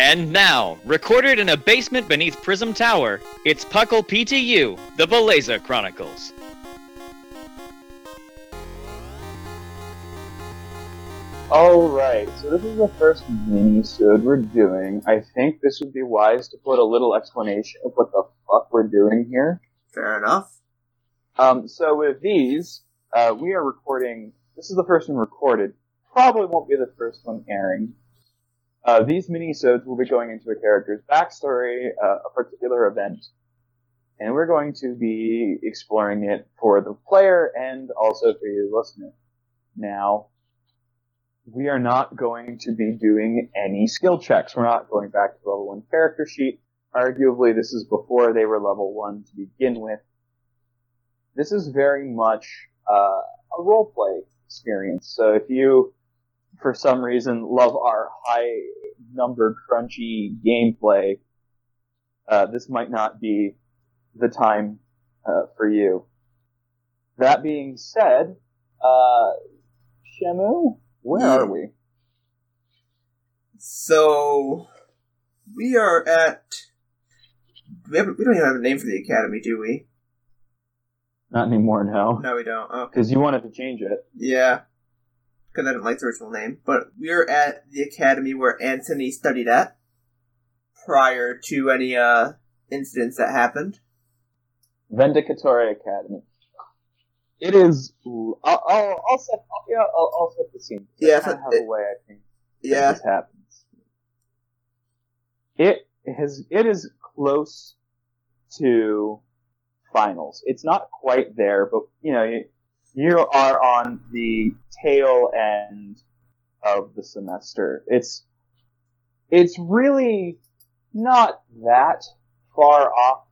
And now, recorded in a basement beneath Prism Tower, it's Puckle PTU, the Beleza Chronicles. Alright, so this is the first mini-sode we're doing. I think this would be wise to put a little explanation of what the fuck we're doing here. Fair enough. Um, so with these, uh, we are recording, this is the first one recorded, probably won't be the first one airing. Uh, these mini-sodes will be going into a character's backstory, uh, a particular event, and we're going to be exploring it for the player and also for you listener. Now, we are not going to be doing any skill checks. We're not going back to level one character sheet. Arguably, this is before they were level one to begin with. This is very much uh, a roleplay experience. So if you, for some reason, love our high number crunchy gameplay, uh, this might not be the time uh, for you. That being said, uh, Shamu, where Yeah. are we? So we are at. We, we don't even have a name for the academy, do we? Not anymore no. No, we don't. Oh, because you wanted to change it. yeah. Because I didn't like the original name. But we're at the academy where Anthony studied at prior to any uh incidents that happened. Vendicatore Academy. It is. I'll, I'll, I'll set. I'll, yeah, I'll, I'll set the scene. Yeah, I kinda so have it- a way I think Yeah. this happens. It has. It is close to finals. It's not quite there, but you know, you, are on the tail end of the semester. It's. It's really not that far off.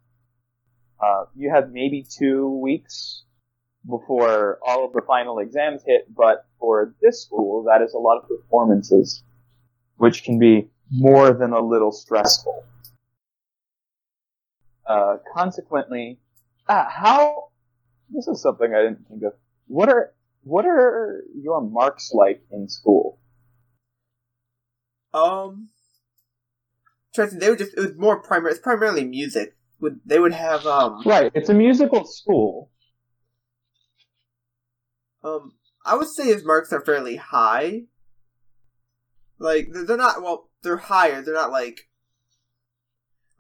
Uh, you have maybe two weeks before all of the final exams hit, but for this school, that is a lot of performances, which can be more than a little stressful. Uh, consequently, ah, how, this is something I didn't think of. What are, what are your marks like in school? Um. Tristan, they would just it was more primary. It's primarily music. Would they would have um Right, it's a musical school. um I would say his marks are fairly high. Like they're not well, they're higher. They're not like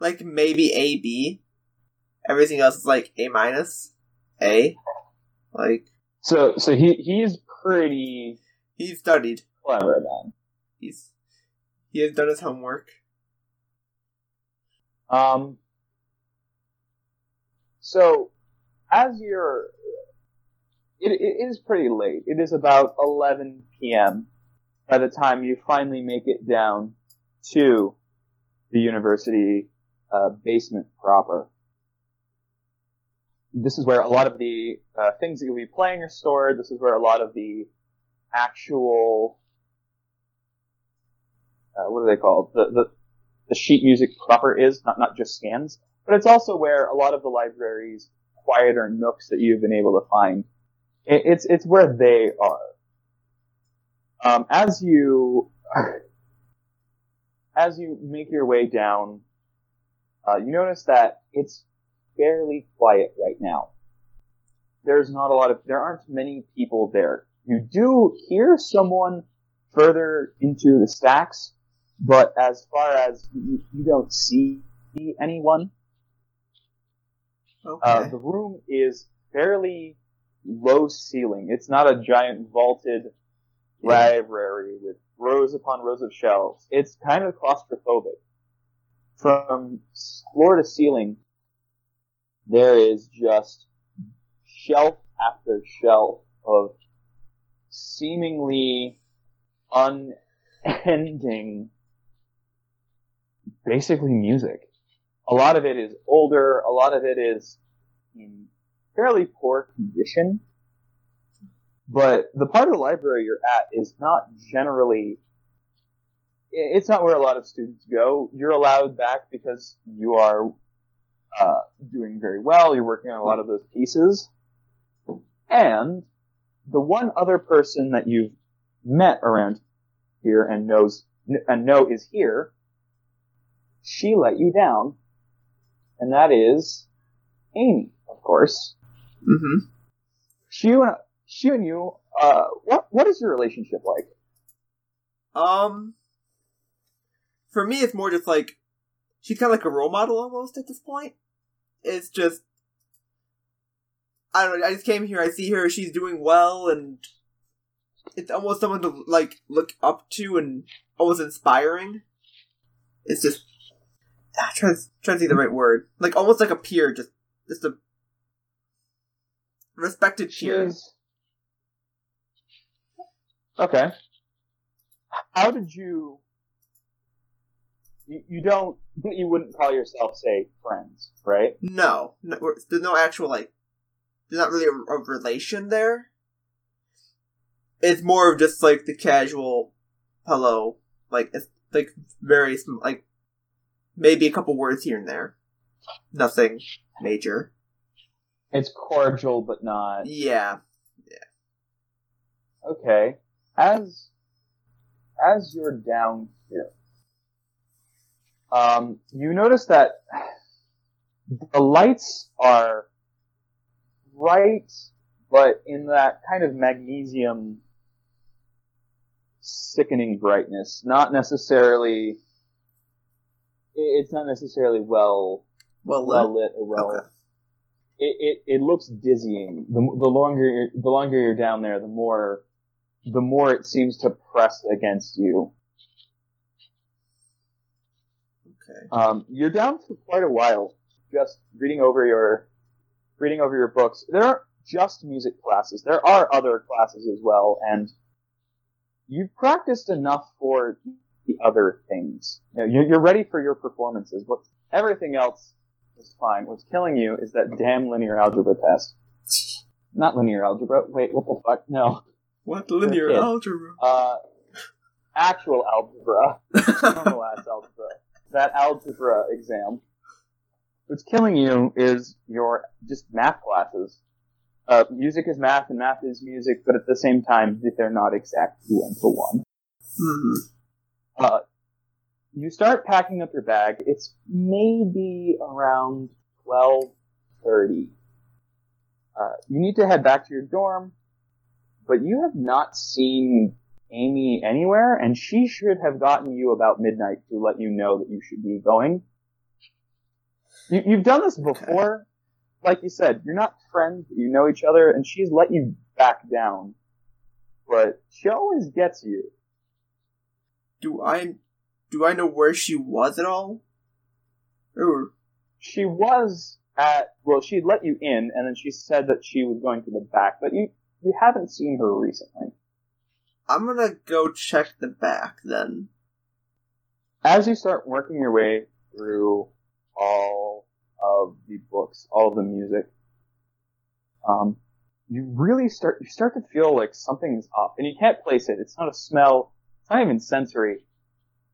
like maybe A B. Everything else is like A minus, A. Like So, so he, he's pretty He's studied. clever then. He's he has done his homework. Um, so, as you're, it, it is pretty late. It is about 11 p.m. by the time you finally make it down to the university uh, basement proper. This is where a lot of the uh, things that you'll be playing are stored. This is where a lot of the actual, uh, what are they called? The, the, the sheet music proper is, not, not just scans, but it's also where a lot of the library's quieter nooks that you've been able to find. It, it's, it's where they are. Um, as you, as you make your way down, uh, you notice that it's fairly quiet right now. There's not a lot of, there aren't many people there. You do hear someone further into the stacks, but as far as you, you don't see anyone, Okay. uh, the room is fairly low ceiling. It's not a giant vaulted library with rows upon rows of shelves. It's kind of claustrophobic. From floor to ceiling, there is just shelf after shelf of seemingly unending basically music. A lot of it is older, a lot of it is in fairly poor condition. But the part of the library you're at is not generally it's not where a lot of students go. You're allowed back because you are uh, doing very well, you're working on a lot of those pieces. And the one other person that you've met around here and knows and know is here she let you down, and that is Amy, of course. Mm-hmm. She and she and you. Uh, what what is your relationship like? Um, for me, it's more just like she's kind of like a role model almost at this point. It's just I don't know. I just came here. I see her. She's doing well, and it's almost someone to like look up to and almost inspiring. It's just ah, trying to trying to think the right word. Like almost like a peer, just just a respected peer. She's okay. How did you? You, you don't. You wouldn't call yourself, say, friends, right? No, no there's no actual like. There's not really a, a relation there. It's more of just like the casual hello, like it's like very like maybe a couple words here and there. Nothing major. It's cordial, but not Yeah. okay. As as you're down here, um, you notice that the lights are bright, but in that kind of magnesium sickening brightness. Not necessarily. It's not necessarily well Well, well lit. lit or well. Okay. It, it it looks dizzying. The the longer you're, the longer you're down there, the more the more it seems to press against you. Okay. Um, you're down for quite a while, just reading over your reading over your books. There aren't just music classes. There are other classes as well, and you've practiced enough for the other things. You know, you're, ready for your performances. What everything else is fine. What's killing you is that damn linear algebra test. Not linear algebra. Wait, what the fuck? No. What linear algebra? Uh, actual algebra. normal ass algebra. That algebra exam. What's killing you is your just math classes. Uh, music is math and math is music, but at the same time, they're not exactly one to one. hmm Uh, you start packing up your bag. It's maybe around twelve thirty. Uh, you need to head back to your dorm, but you have not seen Amy anywhere, and she should have gotten you about midnight to let you know that you should be going. You, you've done this before. Like you said, you're not friends, but you know each other, and she's let you back down. But she always gets you. Do I do I know where she was at all? Or she was at well she let you in and then she said that she was going to the back but you you haven't seen her recently I'm gonna go check the back then. as you start working your way through all of the books all of the music um you really start you start to feel like something's up and you can't place it. It's not a smell. It's not even sensory.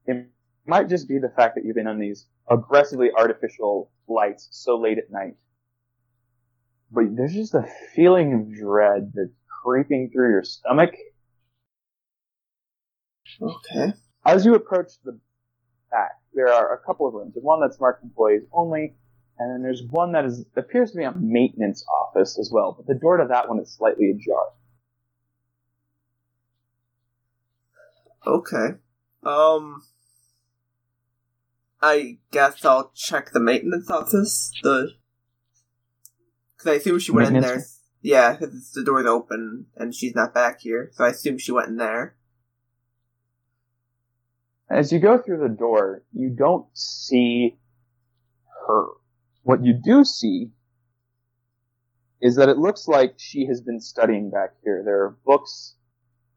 It might just be the fact that you've been on these aggressively artificial lights so late at night. But there's just a feeling of dread that's creeping through your stomach Okay. As you approach the back, there are a couple of rooms. There's one that's marked employees only, and then there's one that is appears to be a maintenance office as well. But the door to that one is slightly ajar. Okay. Um. I guess I'll check the maintenance office. The. Because I assume she went in there. Yeah, because the door's open and she's not back here, so I assume she went in there. As you go through the door, you don't see her. What you do see is that it looks like she has been studying back here. There are books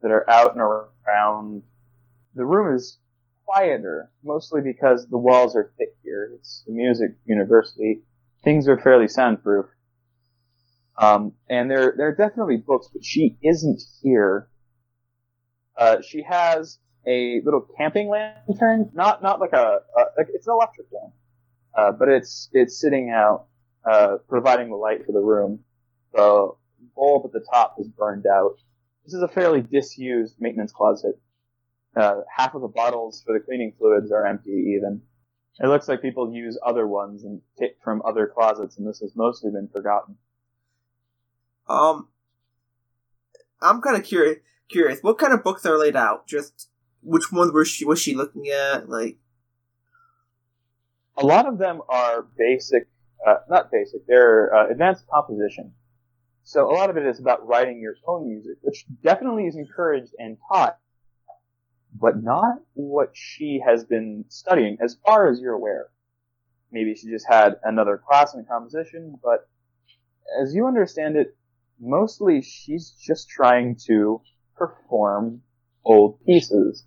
that are out and around. The room is quieter, mostly because the walls are thick here. It's a music university. Things are fairly soundproof. Um, and there, there are definitely books, but she isn't here. Uh, she has a little camping lantern, not not like a, a like it's an electric one, uh, but it's it's sitting out, uh, providing the light for the room. The bulb at the top is burned out. This is a fairly disused maintenance closet. Uh, half of the bottles for the cleaning fluids are empty even. It looks like people use other ones and take from other closets, and this has mostly been forgotten. Um, I'm kind of curious. Curious, what kind of books are laid out? Just which ones was she was she looking at? Like, A lot of them are basic, uh, not basic, they're uh, advanced composition. So a lot of it is about writing your own music, which definitely is encouraged and taught, but not what she has been studying, as far as you're aware. Maybe she just had another class in composition, but as you understand it, mostly she's just trying to perform old pieces.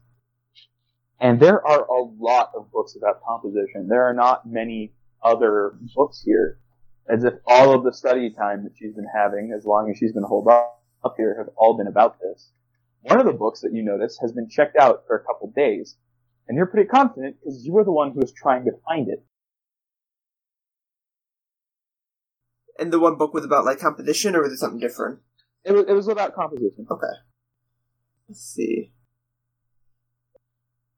And there are a lot of books about composition. There are not many other books here. As if all of the study time that she's been having, as long as she's been holed up, up here, have all been about this. One of the books that you notice has been checked out for a couple days. And you're pretty confident because you were the one who was trying to find it. and the one book was about like composition, or was it something different? It was, it was about composition. Okay. Let's see.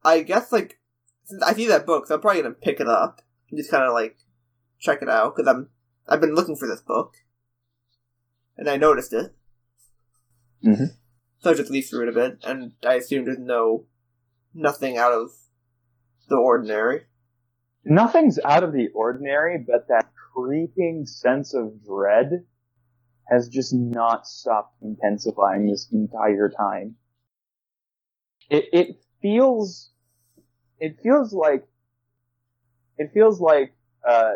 I guess like since I see that book, so I'm probably gonna pick it up and just kind of like check it out because I'm I've been looking for this book and I noticed it. Mm-hmm. So I just leaf through it a bit, and I assume there's no nothing out of the ordinary. Nothing's out of the ordinary, but that creeping sense of dread has just not stopped intensifying this entire time. It, it feels, it feels like, it feels like, uh,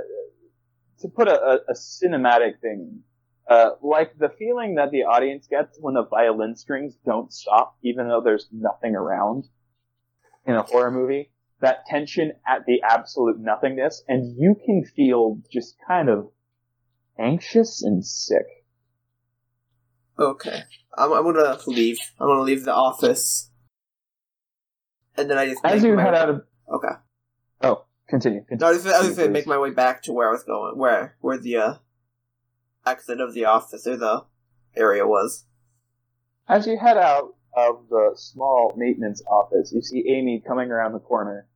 to put a, a, cinematic thing, uh, like the feeling that the audience gets when the violin strings don't stop, even though there's nothing around in a horror movie that tension at the absolute nothingness, and you can feel just kind of anxious and sick. Okay, I'm, I'm gonna leave. I'm gonna leave the office, and then I just As you head out of Okay. oh, continue. continue No, I was, I was gonna make my way back to where I was going, where where the uh, exit of the office or the area was. As you head out of the small maintenance office, you see Amy coming around the corner,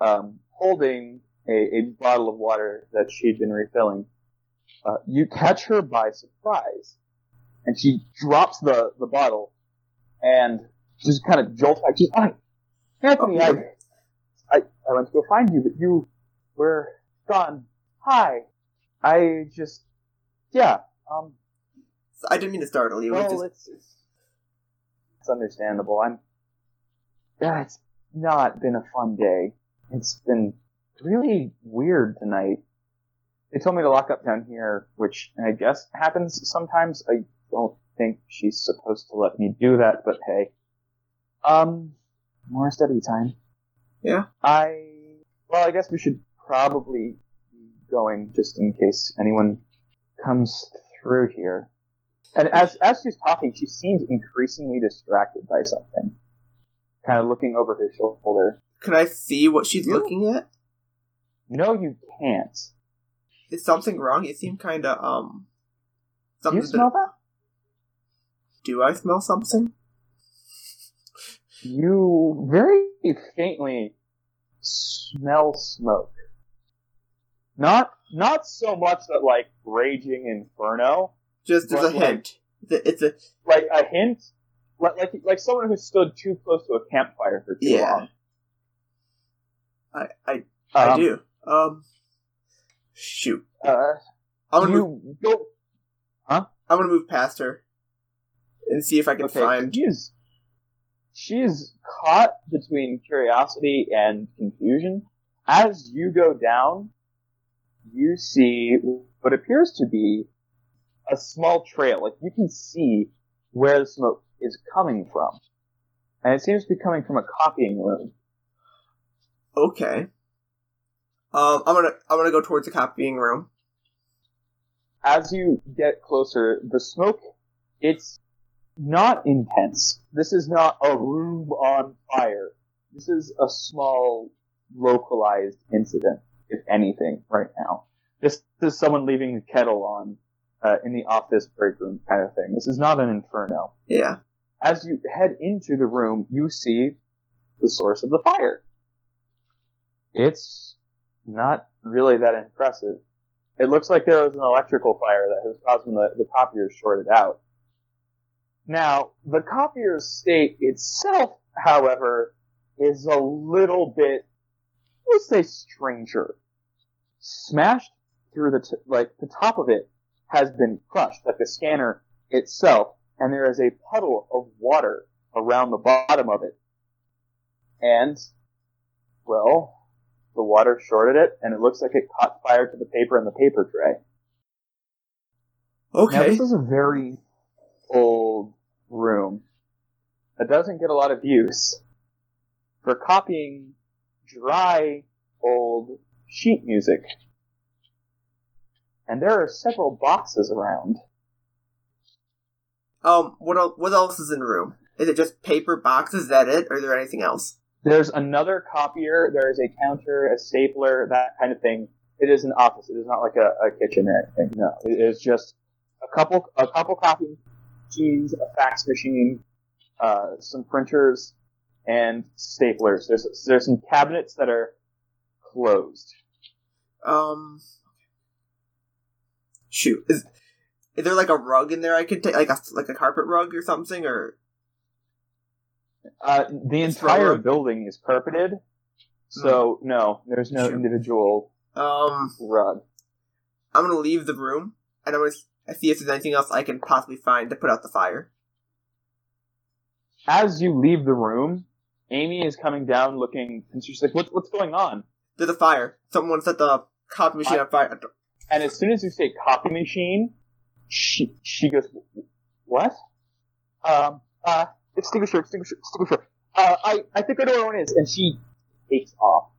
um, holding a, a bottle of water that she'd been refilling. Uh, you catch her by surprise, and she drops the, the bottle and just kind of jolts back. She's, "Hi, Anthony, I, I, I went to go find you, but you were gone. Hi, I just, yeah, um, So I didn't mean to startle you. well, just, it's, it's it's understandable. I'm yeah, it's not been a fun day. It's been really weird tonight. They told me to lock up down here, which I guess happens sometimes. I don't think she's supposed to let me do that, but hey. Um, more study time. Yeah. I well, I guess we should probably be going just in case anyone comes through here. And as as she's talking, she seems increasingly distracted by something. Kind of looking over her shoulder. can I see what she's looking at? No, you can't. Is something wrong? You seem kind of um. Do you smell been- that? Do I smell something? You very faintly smell smoke. Not not so much that like raging inferno, Just there's a like- hint. It's a, it's a like a hint, like like like someone who stood too close to a campfire for too yeah. long. I I I Um, do. Um. Shoot. Uh, I'm gonna move, you go. I'm gonna move past her and see if I can Okay, find. she is she is caught between curiosity and confusion. As you go down, you see what appears to be a small trail. Like you can see where the smoke is coming from, and it seems to be coming from a copying room. Okay. Um, I'm gonna I'm gonna go towards the copying room. as you get closer, the smoke, it's not intense. This is not a room on fire. This is a small, localized incident, if anything, right now. This is someone leaving the kettle on uh, in the office break room kind of thing. This is not an inferno. Yeah. As you head into the room, you see the source of the fire. It's not really that impressive. It looks like there was an electrical fire that was causing the, the copier shorted out. Now, the copier's state itself, however, is a little bit, let's say, stranger. Smashed through the, t- like, the top of it has been crushed, like the scanner itself, and there is a puddle of water around the bottom of it. And, well, the water shorted it, and it looks like it caught fire to the paper in the paper tray. Now, Okay. this is a very old room that doesn't get a lot of use for copying dry, old sheet music. And there are several boxes around. Um, what el- what else is in the room? Is it just paper boxes? Is that it? Or is there anything else? There's another copier, there is a counter, a stapler, that kind of thing. It is an office. It is not like a, a kitchen or anything. No, it is just a couple a couple copy machines, a fax machine, uh, some printers, and staplers. There's there's some cabinets that are closed. Um, shoot, is is there like a rug in there I could take, like a like a carpet rug or something, or Uh, the entire building is carpeted, so no, there's no individual um, rug. I'm gonna leave the room and I'm gonna s- see if there's anything else I can possibly find to put out the fire. As you leave the room, Amy is coming down looking, and she's like, "What's what's going on?" There's a fire. Someone set the copy machine I- on fire. And as soon as you say copy machine, she she goes, "What?" Um, uh, extinguisher, extinguisher, extinguisher. Uh, I I think I know where one is, and she takes off.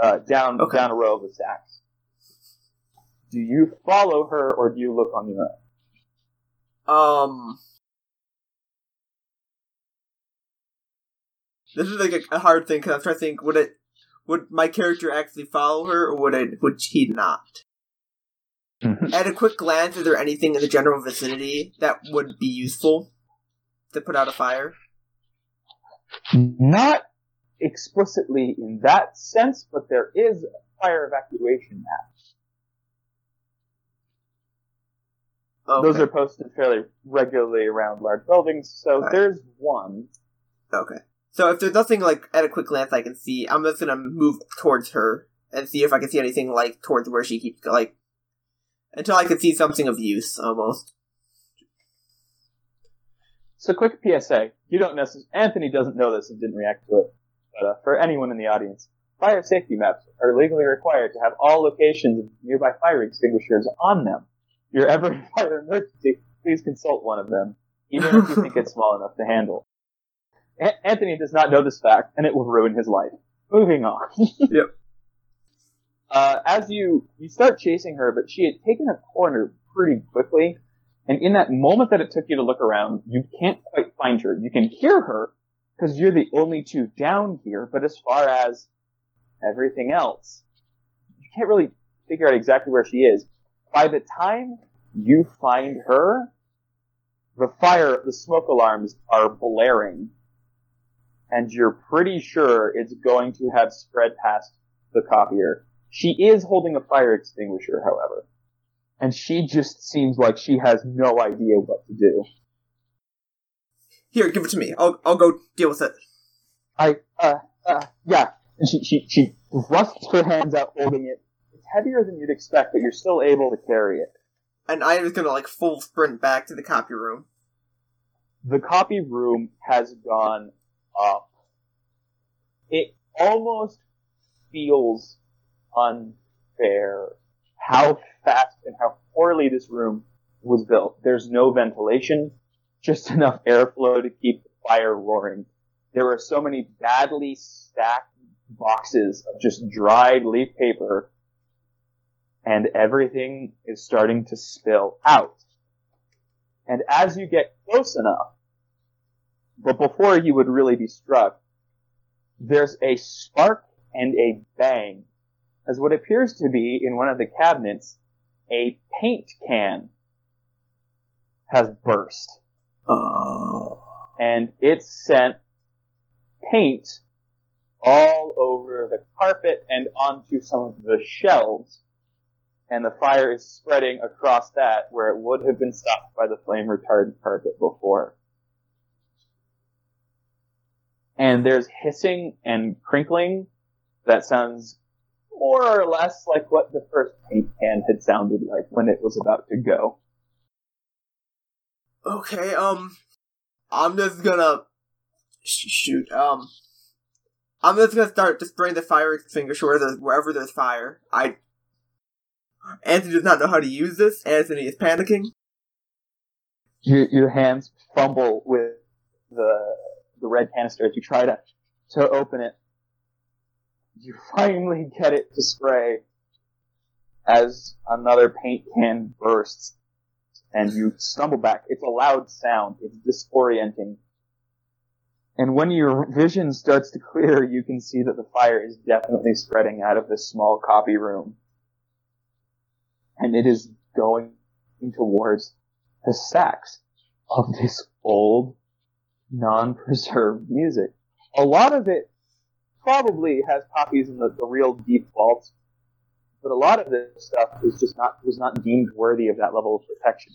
Uh, down Okay. down a row of the stacks. Do you follow her, or do you look on your own? Um, this is like a, hard thing because I'm trying to think: would it, would my character actually follow her, or would it, would he not? At a quick glance, is there anything in the general vicinity that would be useful to put out a fire? Not explicitly in that sense, but there is a fire evacuation map. Okay. Those are posted fairly regularly around large buildings, so Alright. there's one. Okay. So if there's nothing like at a quick glance I can see, I'm just gonna move towards her and see if I can see anything like towards where she keeps like until I can see something of use almost. So, quick PSA: you don't necessarily Anthony doesn't know this and didn't react to it, but uh, for anyone in the audience, fire safety maps are legally required to have all locations of nearby fire extinguishers on them. If you're ever in a fire emergency, please consult one of them, even if you think it's small enough to handle. A- Anthony does not know this fact, and it will ruin his life. Moving on. Yep. Uh, as you you start chasing her, but she had taken a corner pretty quickly, and in that moment that it took you to look around, you can't quite find her. You can hear her because you're the only two down here, but as far as everything else, you can't really figure out exactly where she is. By the time you find her, the fire, the smoke alarms are blaring, and you're pretty sure it's going to have spread past the copier. She is holding a fire extinguisher, however. And she just seems like she has no idea what to do. Here, give it to me. I'll I'll go deal with it. I, uh, uh, yeah. And she, she, she thrusts her hands out holding it. It's heavier than you'd expect, but you're still able to carry it. And I was gonna like full sprint back to the copy room. The copy room has gone up. It almost feels unfair how fast and how poorly this room was built. There's no ventilation, just enough airflow to keep the fire roaring. There are so many badly stacked boxes of just dried leaf paper, and everything is starting to spill out. And as you get close enough, but before you would really be struck, there's a spark and a bang as what appears to be in one of the cabinets a paint can has burst Oh. and it sent paint all over the carpet and onto some of the shelves. And the fire is spreading across that where it would have been stopped by the flame retardant carpet before. And there's hissing and crinkling that sounds more or less like what the first paint can had sounded like when it was about to go. Okay, um, I'm just gonna sh- shoot. Um, I'm just gonna start just spraying the fire extinguisher where there's, wherever there's fire. I Anthony does not know how to use this. Anthony is panicking. Your, your hands fumble with the the red canister as you try to to open it. You finally get it to spray as another paint can bursts and you stumble back. It's a loud sound. It's disorienting. And when your vision starts to clear, you can see that the fire is definitely spreading out of this small copy room. And it is going towards the stacks of this old, non-preserved music. A lot of it probably has copies in the, the real deep vaults, but a lot of this stuff is just not was not deemed worthy of that level of protection.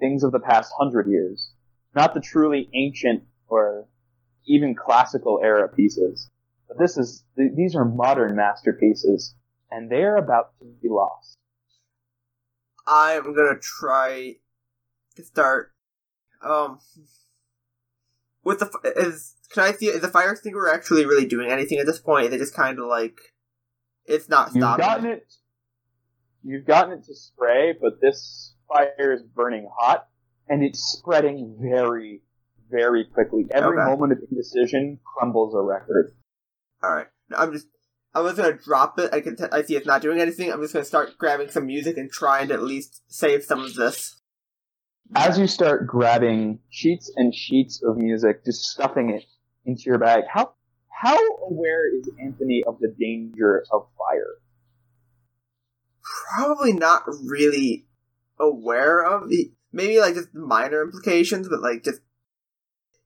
Things of the past hundred years, not the truly ancient or even classical era pieces. But this is th- these are modern masterpieces, and they are about to be lost. I'm gonna try to start. Um, with the is can I see is the fire extinguisher actually really doing anything at this point? Is it just kind of like it's not stopping. You've gotten it. You've gotten it to spray, but this fire is burning hot, and it's spreading very, very quickly. Every Okay. moment of indecision crumbles a record. All right, I'm just I'm just gonna drop it. I can t- I see it's not doing anything. I'm just gonna start grabbing some music and trying to at least save some of this. As you start grabbing sheets and sheets of music, just stuffing it into your bag, how how aware is Anthony of the danger of fire? Probably not really aware of the maybe like just minor implications, but like just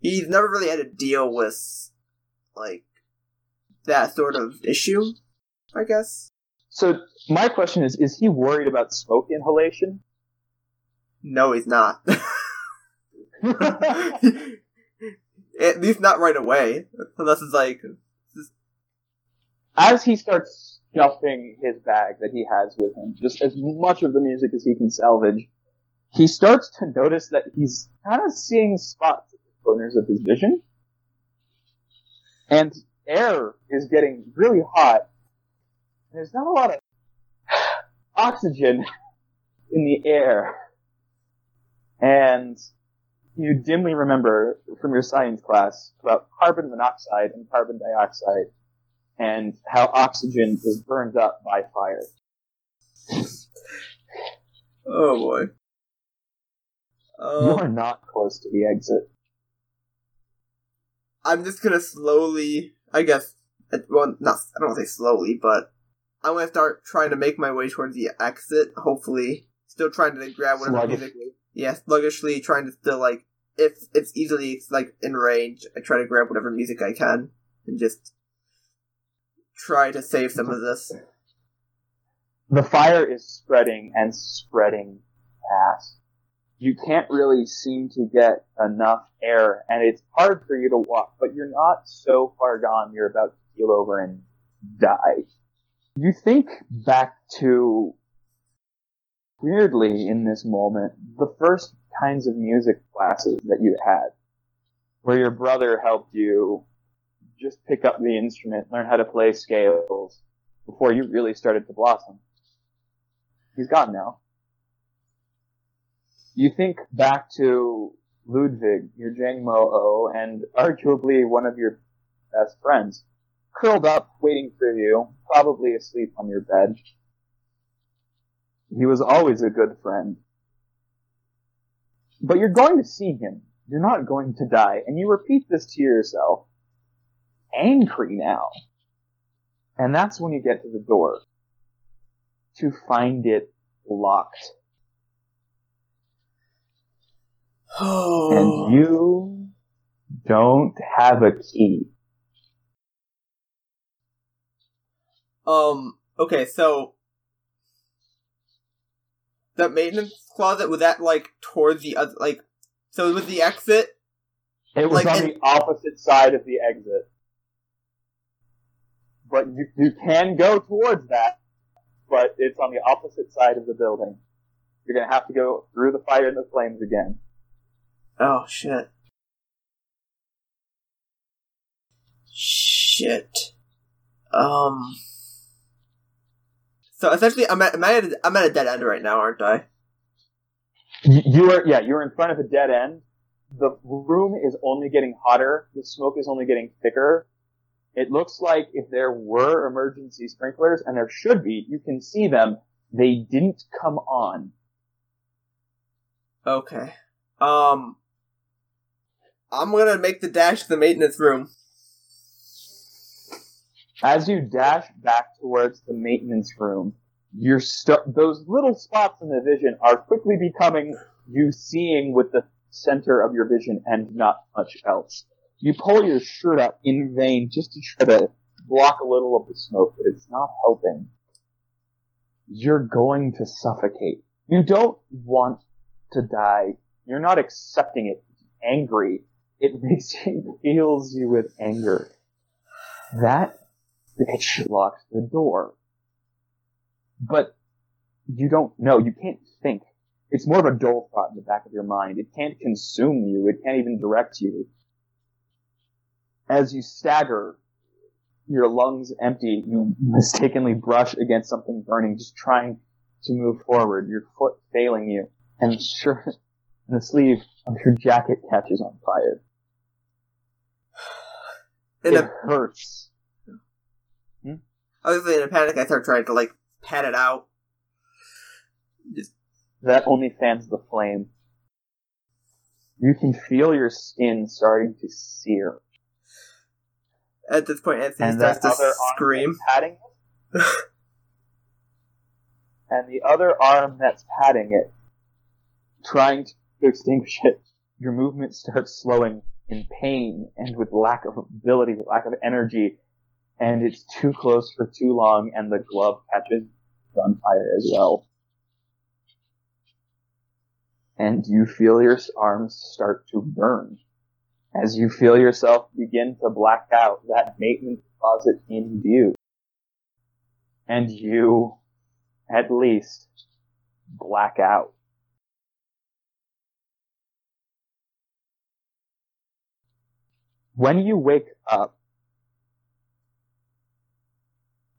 he's never really had to deal with like that sort of issue. I guess. So my question is: Is he worried about smoke inhalation? No, he's not. At least not right away. Unless it's like as he starts stuffing his bag that he has with him, just as much of the music as he can salvage, he starts to notice that he's kind of seeing spots at the corners of his vision. And air is getting really hot. and There's not a lot of oxygen in the air. And you dimly remember from your science class about carbon monoxide and carbon dioxide and how oxygen is burned up by fire. Oh boy. You Um, are not close to the exit. I'm just gonna slowly, I guess, well, not, I don't want to say slowly, but I'm gonna start trying to make my way towards the exit, hopefully. Still trying to grab whatever music. Sluggishly. Yeah, sluggishly, trying to still, like, if it's easily, like, in range, I try to grab whatever music I can, and just try to save some of this. The fire is spreading and spreading fast. You can't really seem to get enough air, and it's hard for you to walk, but you're not so far gone you're about to keel over and die. You think back to, weirdly in this moment, the first kinds of music classes that you had, where your brother helped you just pick up the instrument, learn how to play scales, before you really started to blossom. He's gone now. You think back to Ludwig, your Jangmo-O, and arguably one of your best friends, curled up, waiting for you, probably asleep on your bed. He was always a good friend. But you're going to see him. You're not going to die. And you repeat this to yourself. Angry now. And that's when you get to the door. To find it locked. Oh. And you don't have a key. Um. Okay, so the maintenance closet was that like towards the other like so was the exit It was Like, on the opposite side of the exit. But you, you can go towards that, but it's on the opposite side of the building. You're gonna have to go through the fire and the flames again. Oh shit. Shit. Um. So essentially, I'm at, I'm at, a, I'm at a dead end right now, aren't I? You, you are, yeah, you're in front of a dead end. The room is only getting hotter. The smoke is only getting thicker. It looks like if there were emergency sprinklers, and there should be, you can see them, they didn't come on. Okay. Um. I'm gonna make the dash to the maintenance room. As you dash back towards the maintenance room, you're stu- those little spots in the vision are quickly becoming you seeing with the center of your vision and not much else. You pull your shirt up in vain just to try to block a little of the smoke, but it's not helping. You're going to suffocate. You don't want to die. You're not accepting it. Angry. It makes you, fills you with anger. That bitch locks the door. But you don't know. You can't think. It's more of a dull thought in the back of your mind. It can't consume you. It can't even direct you. As you stagger, your lungs empty, you mistakenly brush against something burning, just trying to move forward, your foot failing you, and shirt and the sleeve of your jacket catches on fire. In it a, hurts. Hmm? obviously, in a panic, I start trying to like pat it out. That only fans the flame. You can feel your skin starting to sear. At this point, Anthony And starts to other arm scream. patting it. and the other arm that's patting it, trying to extinguish it, your movement starts slowing in pain and with lack of ability, with lack of energy, and it's too close for too long, and the glove catches on fire as well. And you feel your arms start to burn as you feel yourself begin to black out that maintenance closet in view. And you, at least, black out. When you wake up,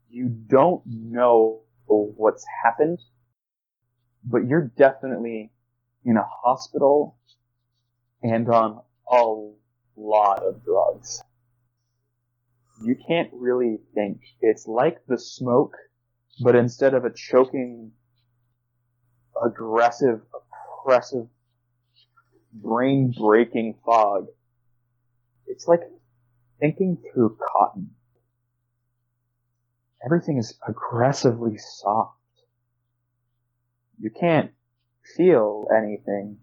you don't know what's happened, but you're definitely in a hospital and on a lot of drugs. You can't really think. It's like the smoke, but instead of a choking, aggressive, oppressive, brain breaking fog, it's like thinking through cotton. Everything is aggressively soft. You can't feel anything.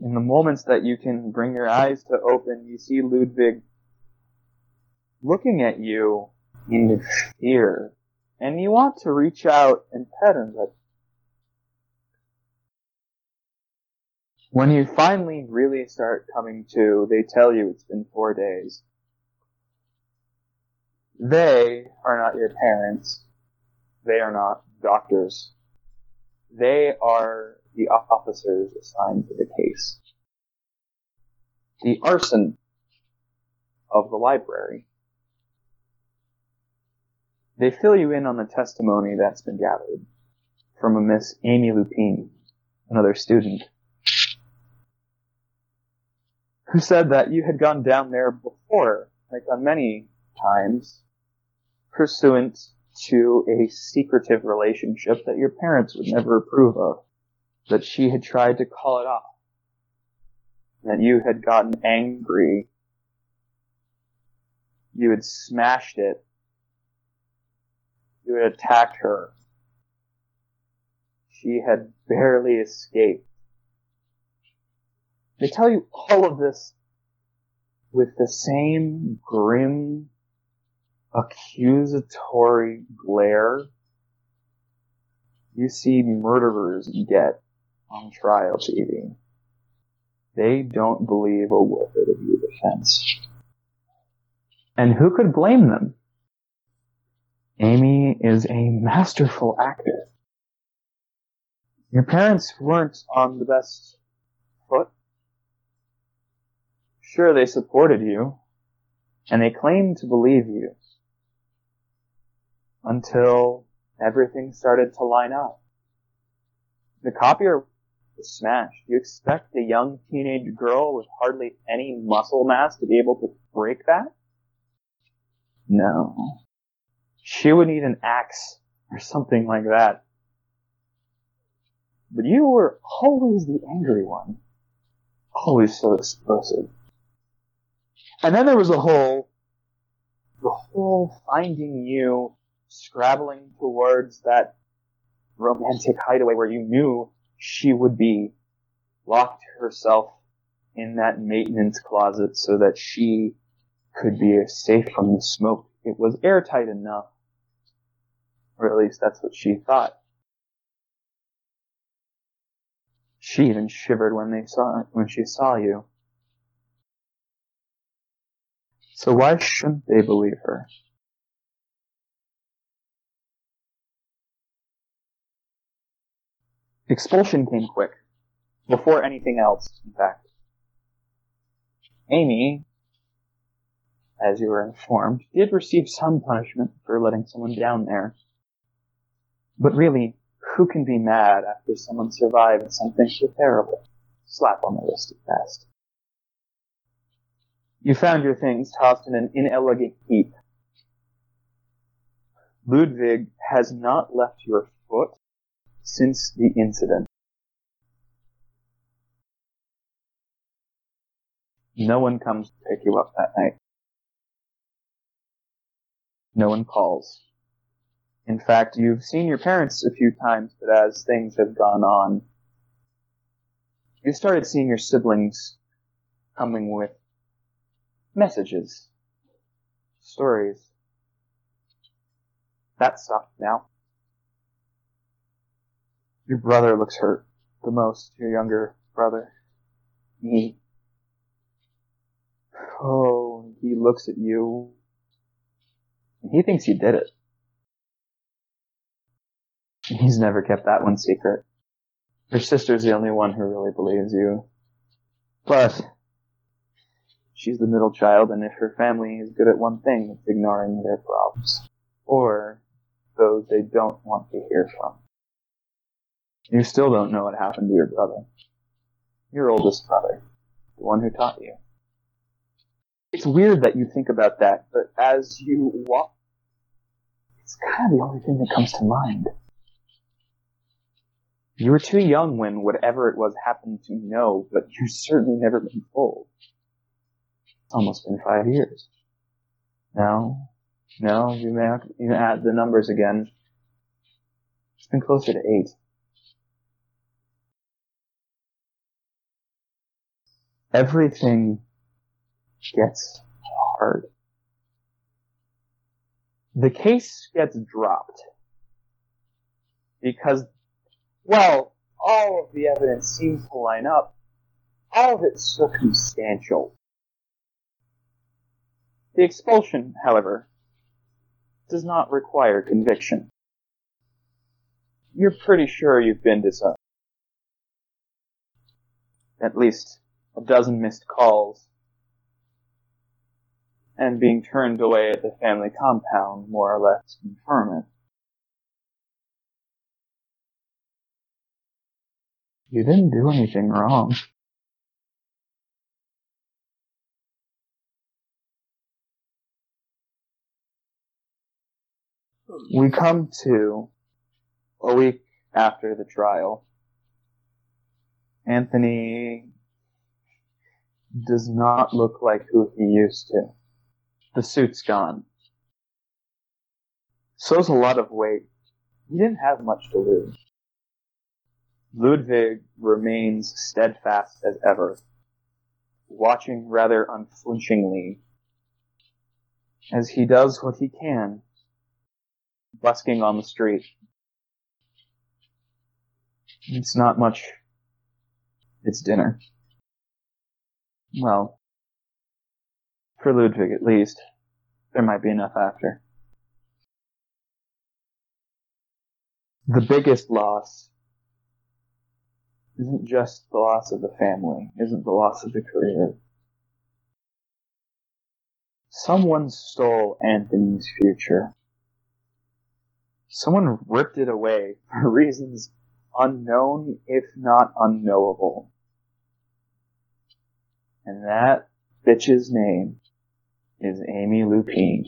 In the moments that you can bring your eyes to open, you see Ludwig looking at you in fear. And you want to reach out and pet him, but when you finally really start coming to, they tell you it's been four days. They are not your parents. They are not doctors. They are the officers assigned to the case. The arson of the library. They fill you in on the testimony that's been gathered from a Miss Amy Lupine, another student, who said that you had gone down there before, like on many times, pursuant to a secretive relationship that your parents would never approve of that she had tried to call it off. That you had gotten angry. You had smashed it. You had attacked her. She had barely escaped. They tell you all of this with the same grim, accusatory glare you see murderers get on trial TV. They don't believe a word of your defense. And who could blame them? Amy is a masterful actor. Your parents weren't on the best foot. Sure, they supported you, and they claimed to believe you. Until everything started to line up. The copier was smashed. You expect a young teenage girl with hardly any muscle mass to be able to break that? No. She would need an axe or something like that. But you were always the angry one. Always so explosive. And then there was the whole, the whole finding you scrabbling towards that romantic hideaway where you knew she would be locked herself in that maintenance closet so that she could be safe from the smoke. It was airtight enough. Or at least that's what she thought. She even shivered when they saw when she saw you. So why shouldn't they believe her? Expulsion came quick. Before anything else, in fact. Amy, as you were informed, did receive some punishment for letting someone down there. But really, who can be mad after someone survived something so terrible? Slap on the wrist at best. You found your things tossed in an inelegant heap. Ludwig has not left your foot since the incident. No one comes to pick you up that night. No one calls. In fact, you've seen your parents a few times, but as things have gone on, you started seeing your siblings coming with messages, stories. That stopped now. Your brother looks hurt the most, your younger brother. Me. Oh, he looks at you. And he thinks you did it. He's never kept that one secret. Your sister's the only one who really believes you. But, she's the middle child, and if her family is good at one thing, it's ignoring their problems. Or those they don't want to hear from. You still don't know what happened to your brother. Your oldest brother. The one who taught you. It's weird that you think about that, but as you walk, it's kind of the only thing that comes to mind. You were too young when whatever it was happened to know, but you've certainly never been told. Almost been five years. No, no, you may you add the numbers again. It's been closer to eight. everything gets hard. The case gets dropped because, well, all of the evidence seems to line up. All of it's circumstantial. The expulsion, however, does not require conviction. You're pretty sure you've been disowned. At least a dozen missed calls, and being turned away at the family compound more or less confirm it. You didn't do anything wrong. We come to a week after the trial. Anthony does not look like who he used to. The suit's gone. So's a lot of weight. He didn't have much to lose. Ludwig remains steadfast as ever, watching rather unflinchingly as he does what he can, busking on the street. It's not much. It's dinner. Well, for Ludwig at least, there might be enough after. The biggest loss isn't just the loss of the family, isn't the loss of the career. Someone stole Anthony's future. Someone ripped it away for reasons unknown, if not unknowable. And that bitch's name is Amy Lupine.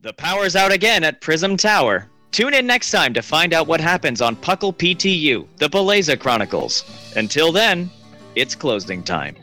The power's out again at Prism Tower. Tune in next time to find out what happens on Puckle PTU, the Beleza Chronicles. Until then, it's closing time.